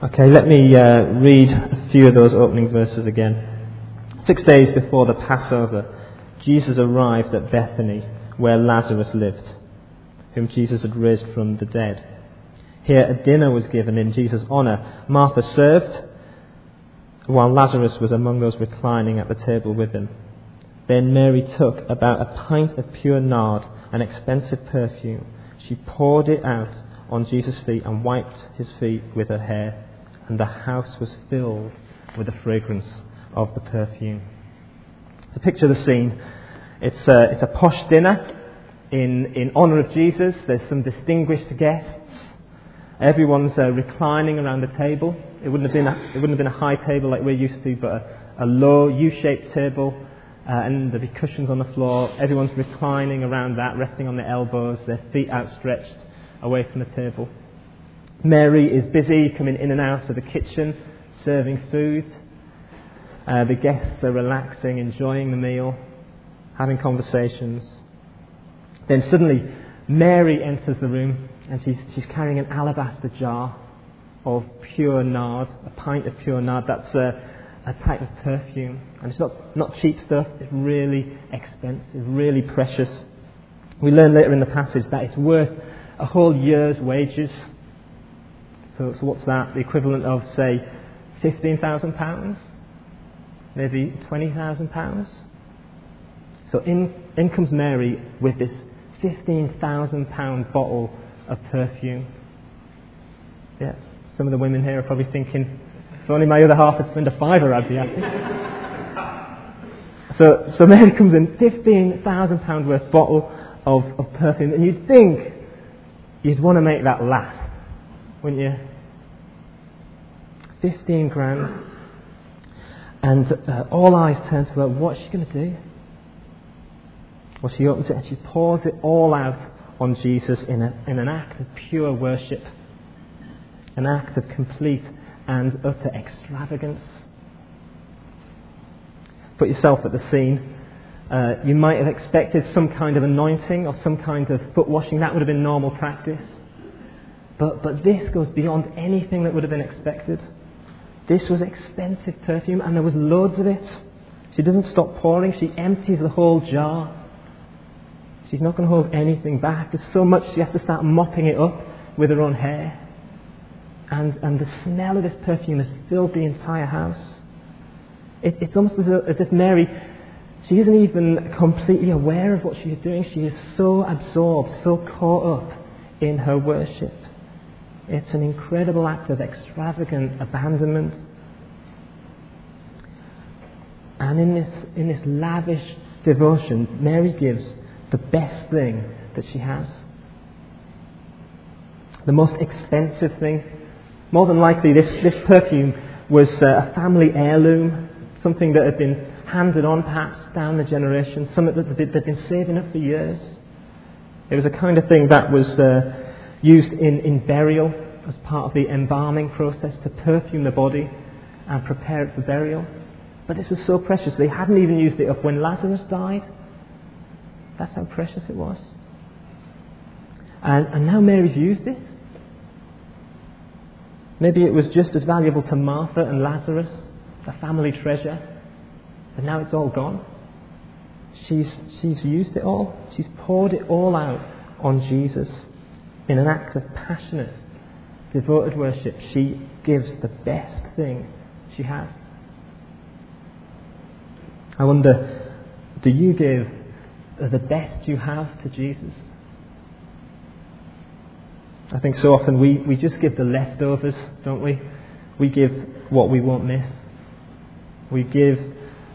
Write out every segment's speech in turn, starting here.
Okay, let me uh, read a few of those opening verses again. Six days before the Passover, Jesus arrived at Bethany, where Lazarus lived, whom Jesus had raised from the dead. Here, a dinner was given in Jesus' honour. Martha served, while Lazarus was among those reclining at the table with him. Then Mary took about a pint of pure nard, an expensive perfume. She poured it out on Jesus' feet and wiped his feet with her hair and the house was filled with the fragrance of the perfume. So picture the scene. It's a, it's a posh dinner in, in honour of Jesus. There's some distinguished guests. Everyone's uh, reclining around the table. It wouldn't, have been a, it wouldn't have been a high table like we're used to, but a, a low U-shaped table. Uh, and there'd be cushions on the floor. Everyone's reclining around that, resting on their elbows, their feet outstretched away from the table. Mary is busy coming in and out of the kitchen, serving food. Uh, the guests are relaxing, enjoying the meal, having conversations. Then suddenly, Mary enters the room and she's, she's carrying an alabaster jar of pure nard, a pint of pure nard. That's a, a type of perfume. And it's not, not cheap stuff, it's really expensive, really precious. We learn later in the passage that it's worth a whole year's wages so, so what's that? The equivalent of, say, £15,000? Maybe £20,000? So in, in comes Mary with this £15,000 bottle of perfume. Yeah, some of the women here are probably thinking, if only my other half had spent a fiver, I'd be happy. so, so Mary comes in, £15,000 worth bottle of, of perfume, and you'd think you'd want to make that last, wouldn't you? 15 grand. And uh, all eyes turn to her. What's she going to do? Well, she opens it and she pours it all out on Jesus in, a, in an act of pure worship, an act of complete and utter extravagance. Put yourself at the scene. Uh, you might have expected some kind of anointing or some kind of foot washing. That would have been normal practice. But, but this goes beyond anything that would have been expected. This was expensive perfume, and there was loads of it. She doesn't stop pouring, she empties the whole jar. She's not going to hold anything back. There's so much she has to start mopping it up with her own hair. And, and the smell of this perfume has filled the entire house. It, it's almost as, as if Mary, she isn't even completely aware of what she's doing. She is so absorbed, so caught up in her worship. It's an incredible act of extravagant abandonment. And in this, in this lavish devotion, Mary gives the best thing that she has. The most expensive thing. More than likely, this, this perfume was uh, a family heirloom, something that had been handed on perhaps down the generations, something that they'd been saving up for years. It was a kind of thing that was uh, used in, in burial as part of the embalming process to perfume the body and prepare it for burial. But this was so precious, they hadn't even used it up when Lazarus died. That's how precious it was. And, and now Mary's used it. Maybe it was just as valuable to Martha and Lazarus, a family treasure, but now it's all gone. She's, she's used it all. She's poured it all out on Jesus in an act of passionate, devoted worship. She gives the best thing she has. I wonder, do you give the best you have to Jesus? I think so often we, we just give the leftovers, don't we? We give what we won't miss. We give,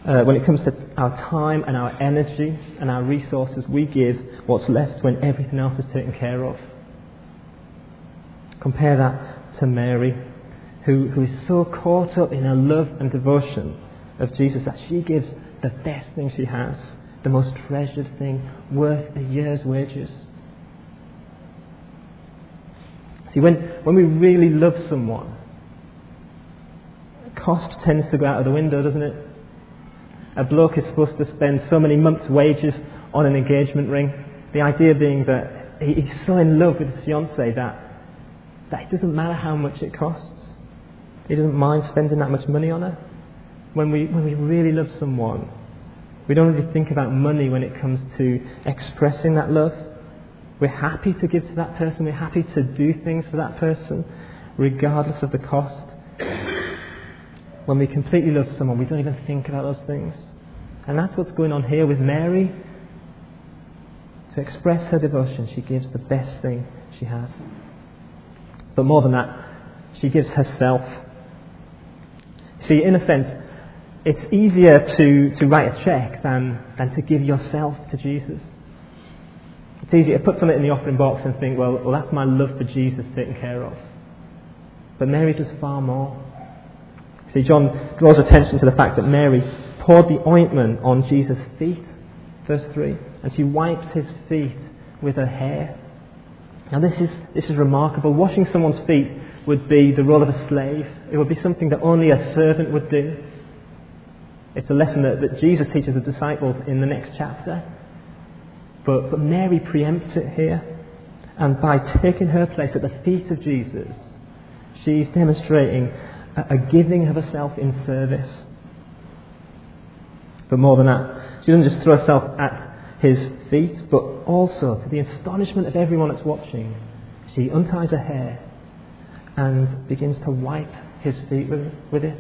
uh, when it comes to our time and our energy and our resources, we give what's left when everything else is taken care of. Compare that to Mary, who, who is so caught up in her love and devotion of Jesus that she gives the best thing she has, the most treasured thing, worth a year's wages. See, when, when we really love someone, cost tends to go out of the window, doesn't it? A bloke is supposed to spend so many months' wages on an engagement ring. The idea being that he's so in love with his fiancée that that it doesn't matter how much it costs. He doesn't mind spending that much money on her. When we, when we really love someone, we don't really think about money when it comes to expressing that love. We're happy to give to that person. We're happy to do things for that person, regardless of the cost. When we completely love someone, we don't even think about those things. And that's what's going on here with Mary. To express her devotion, she gives the best thing she has. But more than that, she gives herself. See, in a sense, it's easier to, to write a check than, than to give yourself to Jesus. It's easier to put something in the offering box and think, well, well, that's my love for Jesus taken care of. But Mary does far more. See, John draws attention to the fact that Mary poured the ointment on Jesus' feet, verse 3, and she wipes his feet with her hair. Now, this is, this is remarkable. Washing someone's feet would be the role of a slave, it would be something that only a servant would do. It's a lesson that, that Jesus teaches the disciples in the next chapter. But, but Mary preempts it here. And by taking her place at the feet of Jesus, she's demonstrating a, a giving of herself in service. But more than that, she doesn't just throw herself at his feet, but also, to the astonishment of everyone that's watching, she unties her hair and begins to wipe his feet with, with it.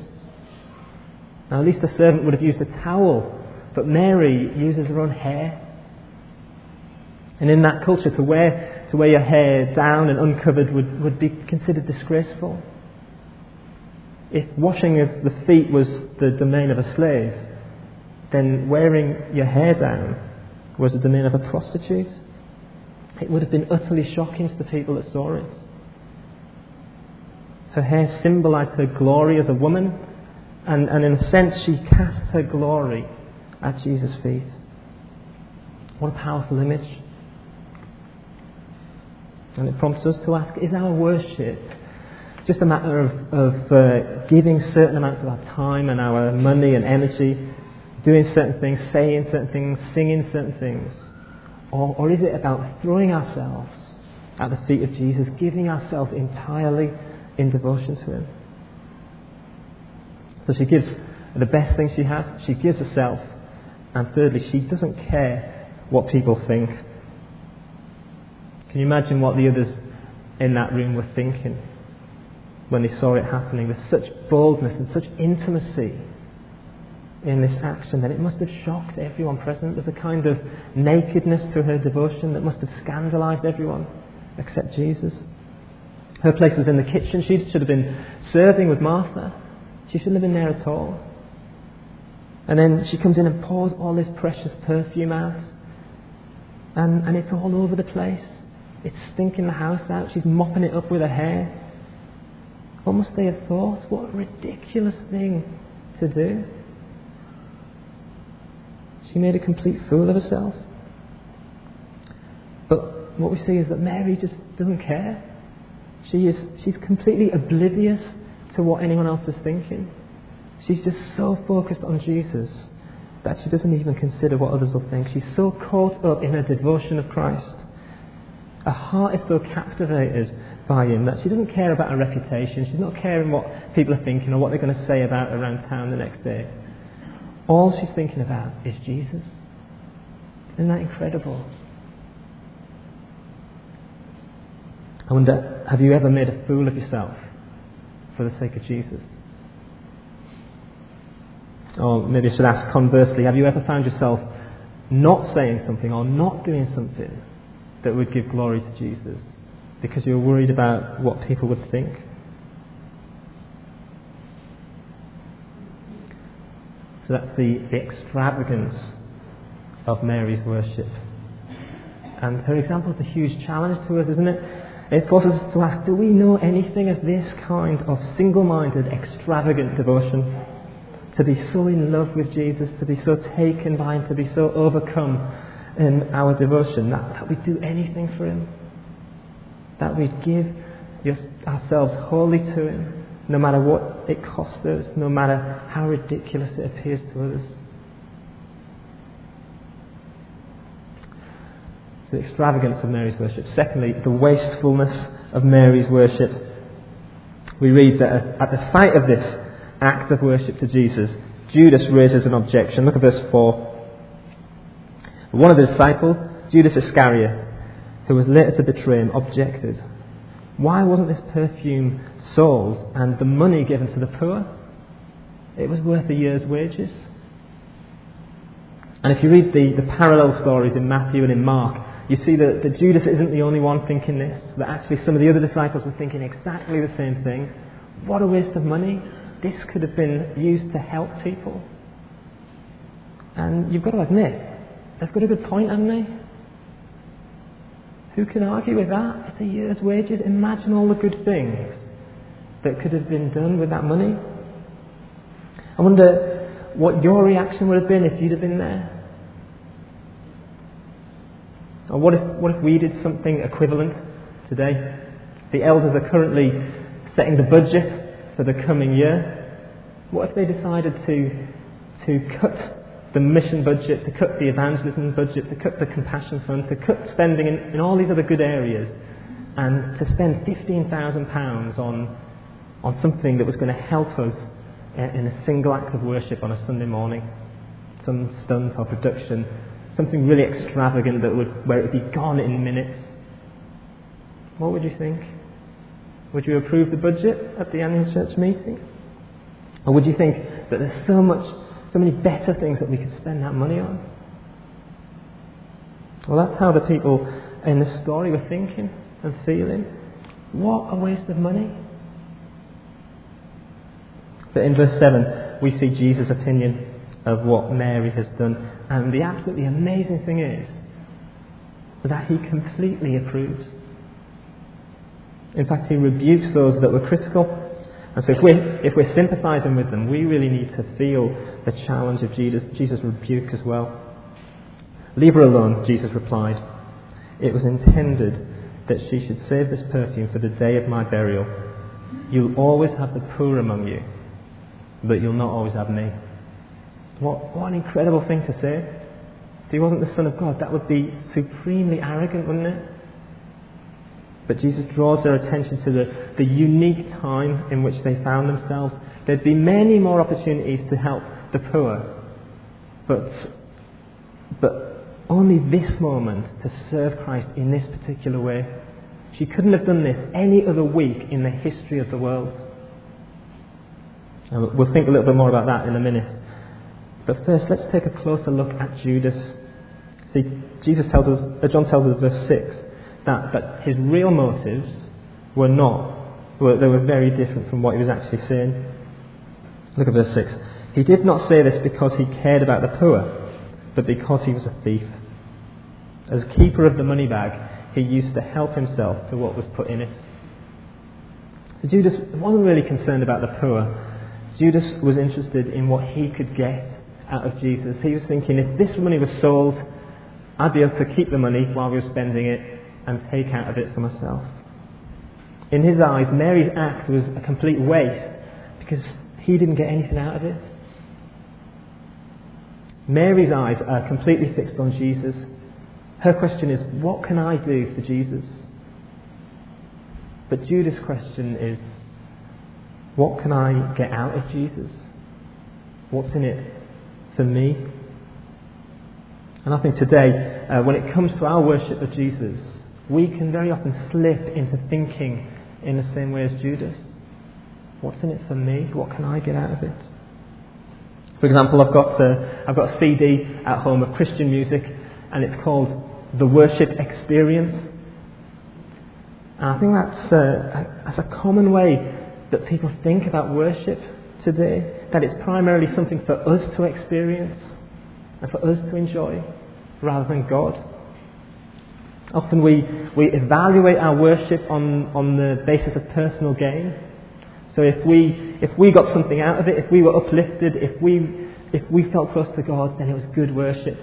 Now, at least a servant would have used a towel, but Mary uses her own hair. And in that culture, to wear, to wear your hair down and uncovered would, would be considered disgraceful. If washing of the feet was the domain of a slave, then wearing your hair down was the domain of a prostitute. It would have been utterly shocking to the people that saw it. Her hair symbolized her glory as a woman, and, and in a sense, she cast her glory at Jesus' feet. What a powerful image. And it prompts us to ask is our worship just a matter of, of uh, giving certain amounts of our time and our money and energy, doing certain things, saying certain things, singing certain things? Or, or is it about throwing ourselves at the feet of Jesus, giving ourselves entirely in devotion to Him? So she gives the best thing she has, she gives herself, and thirdly, she doesn't care what people think. Can you imagine what the others in that room were thinking when they saw it happening with such boldness and such intimacy in this action that it must have shocked everyone present? There's a kind of nakedness to her devotion that must have scandalized everyone except Jesus. Her place was in the kitchen. She should have been serving with Martha. She shouldn't have been there at all. And then she comes in and pours all this precious perfume out. And, and it's all over the place. It's stinking the house out. She's mopping it up with her hair. What must they have thought? What a ridiculous thing to do. She made a complete fool of herself. But what we see is that Mary just doesn't care. She is, she's completely oblivious to what anyone else is thinking. She's just so focused on Jesus that she doesn't even consider what others will think. She's so caught up in her devotion of Christ. Her heart is so captivated by him that she doesn't care about her reputation. She's not caring what people are thinking or what they're going to say about her around town the next day. All she's thinking about is Jesus. Isn't that incredible? I wonder, have you ever made a fool of yourself for the sake of Jesus? Or maybe I should ask conversely, have you ever found yourself not saying something or not doing something that would give glory to Jesus because you're worried about what people would think? So that's the, the extravagance of Mary's worship. And her example is a huge challenge to us, isn't it? It forces us to ask do we know anything of this kind of single minded, extravagant devotion? To be so in love with Jesus, to be so taken by Him, to be so overcome in our devotion that, that we do anything for Him, that we give ourselves wholly to Him no matter what it costs us, no matter how ridiculous it appears to others. The extravagance of Mary's worship. Secondly, the wastefulness of Mary's worship. we read that at the sight of this act of worship to Jesus, Judas raises an objection. Look at verse 4. One of the disciples, Judas Iscariot, who was later to betray him, objected. Why wasn't this perfume sold and the money given to the poor? It was worth a year's wages. And if you read the, the parallel stories in Matthew and in Mark, you see that, that Judas isn't the only one thinking this, that actually some of the other disciples were thinking exactly the same thing. What a waste of money. This could have been used to help people. And you've got to admit, they've got a good point, haven't they? Who can argue with that? It's a year's wages. Imagine all the good things that could have been done with that money. I wonder what your reaction would have been if you'd have been there. Or what if, what if we did something equivalent today? The elders are currently setting the budget for the coming year. What if they decided to, to cut the mission budget, to cut the evangelism budget, to cut the compassion fund, to cut spending in, in all these other good areas, and to spend £15,000 on, on something that was going to help us in, in a single act of worship on a Sunday morning? Some stunt or production, something really extravagant that would, where it would be gone in minutes. What would you think? Would you approve the budget at the annual church meeting? Or would you think that there's so much so many better things that we could spend that money on. Well, that's how the people in the story were thinking and feeling. What a waste of money. But in verse 7, we see Jesus' opinion of what Mary has done. And the absolutely amazing thing is that he completely approves. In fact, he rebukes those that were critical and so if we're, if we're sympathizing with them, we really need to feel the challenge of Jesus, Jesus' rebuke as well. Leave her alone, Jesus replied. It was intended that she should save this perfume for the day of my burial. You'll always have the poor among you, but you'll not always have me. What, what an incredible thing to say. If he wasn't the Son of God, that would be supremely arrogant, wouldn't it? But Jesus draws their attention to the, the unique time in which they found themselves. There'd be many more opportunities to help the poor, but, but only this moment to serve Christ in this particular way. She couldn't have done this any other week in the history of the world. And we'll think a little bit more about that in a minute. But first, let's take a closer look at Judas. See, Jesus tells us, uh, John tells us, verse 6, that, that his real motives were not, were, they were very different from what he was actually saying. Look at verse 6. He did not say this because he cared about the poor, but because he was a thief. As keeper of the money bag, he used to help himself to what was put in it. So Judas wasn't really concerned about the poor. Judas was interested in what he could get out of Jesus. He was thinking, if this money was sold, I'd be able to keep the money while we were spending it, and take out of it for myself. In his eyes, Mary's act was a complete waste because he didn't get anything out of it. Mary's eyes are completely fixed on Jesus. Her question is, What can I do for Jesus? But Judas' question is, What can I get out of Jesus? What's in it for me? And I think today, uh, when it comes to our worship of Jesus, we can very often slip into thinking in the same way as Judas. What's in it for me? What can I get out of it? For example, I've got a, I've got a CD at home of Christian music, and it's called The Worship Experience. And I think that's a, that's a common way that people think about worship today, that it's primarily something for us to experience and for us to enjoy rather than God. Often we, we evaluate our worship on, on the basis of personal gain. So if we, if we got something out of it, if we were uplifted, if we, if we felt close to God, then it was good worship.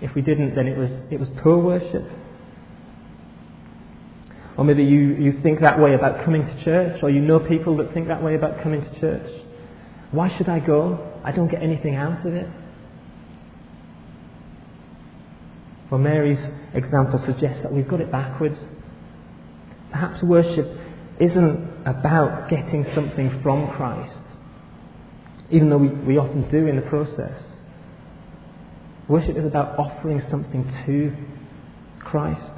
If we didn't, then it was, it was poor worship. Or maybe you, you think that way about coming to church, or you know people that think that way about coming to church. Why should I go? I don't get anything out of it. Well, Mary's example suggests that we've got it backwards. Perhaps worship isn't about getting something from Christ, even though we, we often do in the process. Worship is about offering something to Christ.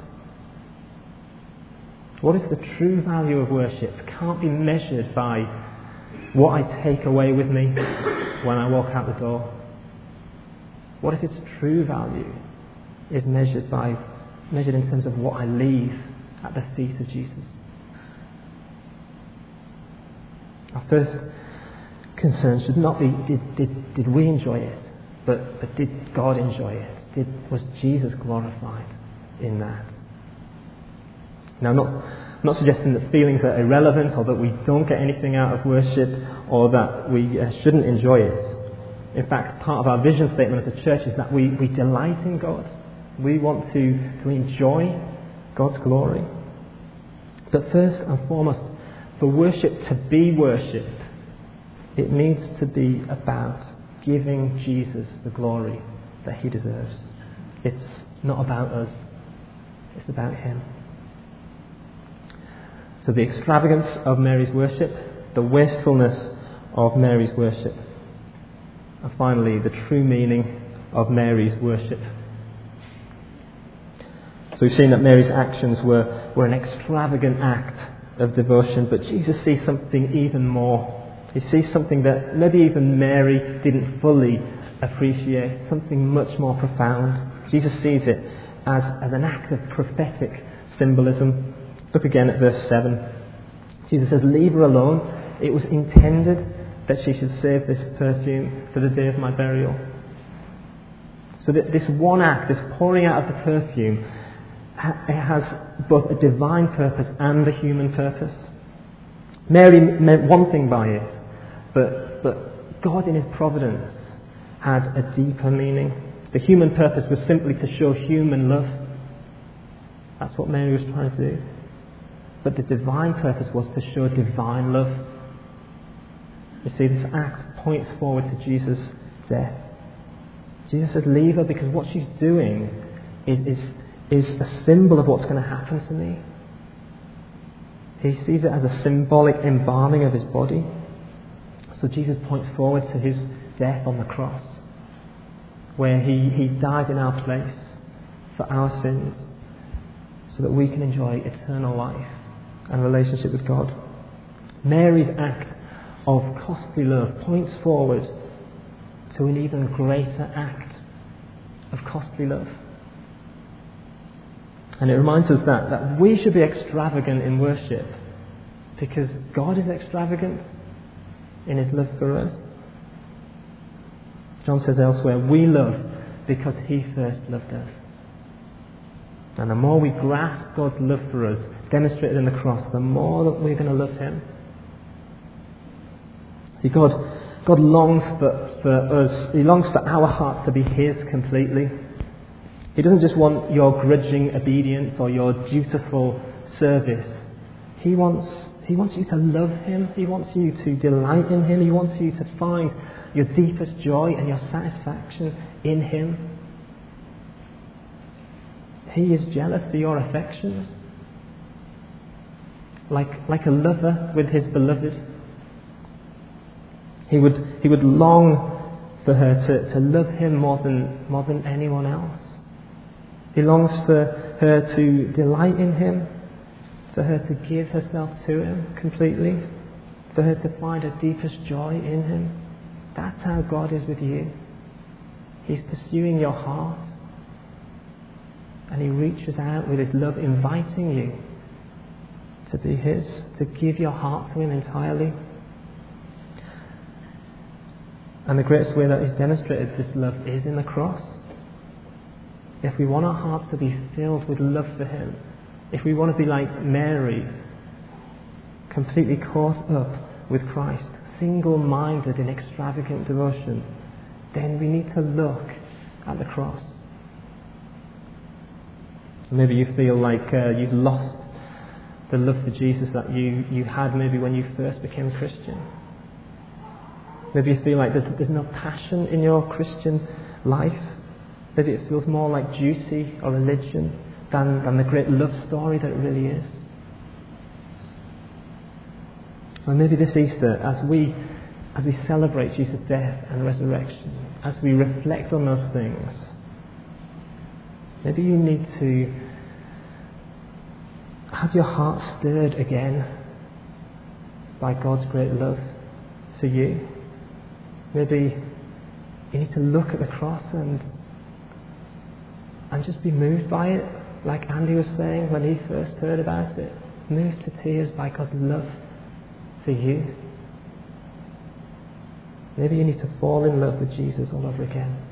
What if the true value of worship can't be measured by what I take away with me when I walk out the door? What if its true value is measured by measured in terms of what I leave at the feet of Jesus? Our first concern should not be did, did, did we enjoy it, but, but did God enjoy it? Did, was Jesus glorified in that? Now, I'm not, I'm not suggesting that feelings are irrelevant or that we don't get anything out of worship or that we uh, shouldn't enjoy it. In fact, part of our vision statement as a church is that we, we delight in God. We want to, to enjoy God's glory. But first and foremost, for worship to be worship, it needs to be about giving Jesus the glory that he deserves. It's not about us, it's about him. So the extravagance of Mary's worship, the wastefulness of Mary's worship, and finally the true meaning of Mary's worship. So we've seen that Mary's actions were, were an extravagant act of devotion, but Jesus sees something even more. He sees something that maybe even Mary didn't fully appreciate, something much more profound. Jesus sees it as, as an act of prophetic symbolism. Look again at verse 7. Jesus says, Leave her alone. It was intended that she should save this perfume for the day of my burial. So that this one act, this pouring out of the perfume, it has both a divine purpose and a human purpose. Mary meant one thing by it, but, but God in His providence had a deeper meaning. The human purpose was simply to show human love. That's what Mary was trying to do. But the divine purpose was to show divine love. You see, this act points forward to Jesus' death. Jesus says, Leave her because what she's doing is, is, is a symbol of what's going to happen to me. He sees it as a symbolic embalming of his body. So Jesus points forward to his death on the cross, where he, he died in our place for our sins, so that we can enjoy eternal life and relationship with God. Mary's act of costly love points forward to an even greater act of costly love. And it reminds us that, that we should be extravagant in worship because God is extravagant in his love for us. John says elsewhere, we love because he first loved us. And the more we grasp God's love for us, demonstrated in the cross, the more that we're going to love him. See, God, God longs for, for us, He longs for our hearts to be His completely. He doesn't just want your grudging obedience or your dutiful service. He wants, he wants you to love Him. He wants you to delight in Him. He wants you to find your deepest joy and your satisfaction in Him. He is jealous for your affections. Like, like a lover with his beloved. He would, he would long for her to, to love him more than, more than anyone else. He longs for her to delight in him, for her to give herself to him completely, for her to find her deepest joy in him. That's how God is with you. He's pursuing your heart. And He reaches out with His love, inviting you to be His, to give your heart to Him entirely. And the greatest way that He's demonstrated this love is in the cross. If we want our hearts to be filled with love for Him, if we want to be like Mary, completely caught up with Christ, single minded in extravagant devotion, then we need to look at the cross. Maybe you feel like uh, you've lost the love for Jesus that you, you had maybe when you first became a Christian. Maybe you feel like there's, there's no passion in your Christian life. Maybe it feels more like duty or religion than, than the great love story that it really is. Or maybe this Easter, as we, as we celebrate Jesus' death and resurrection, as we reflect on those things, maybe you need to have your heart stirred again by God's great love for you. Maybe you need to look at the cross and and just be moved by it, like Andy was saying when he first heard about it. Moved to tears by God's love for you. Maybe you need to fall in love with Jesus all over again.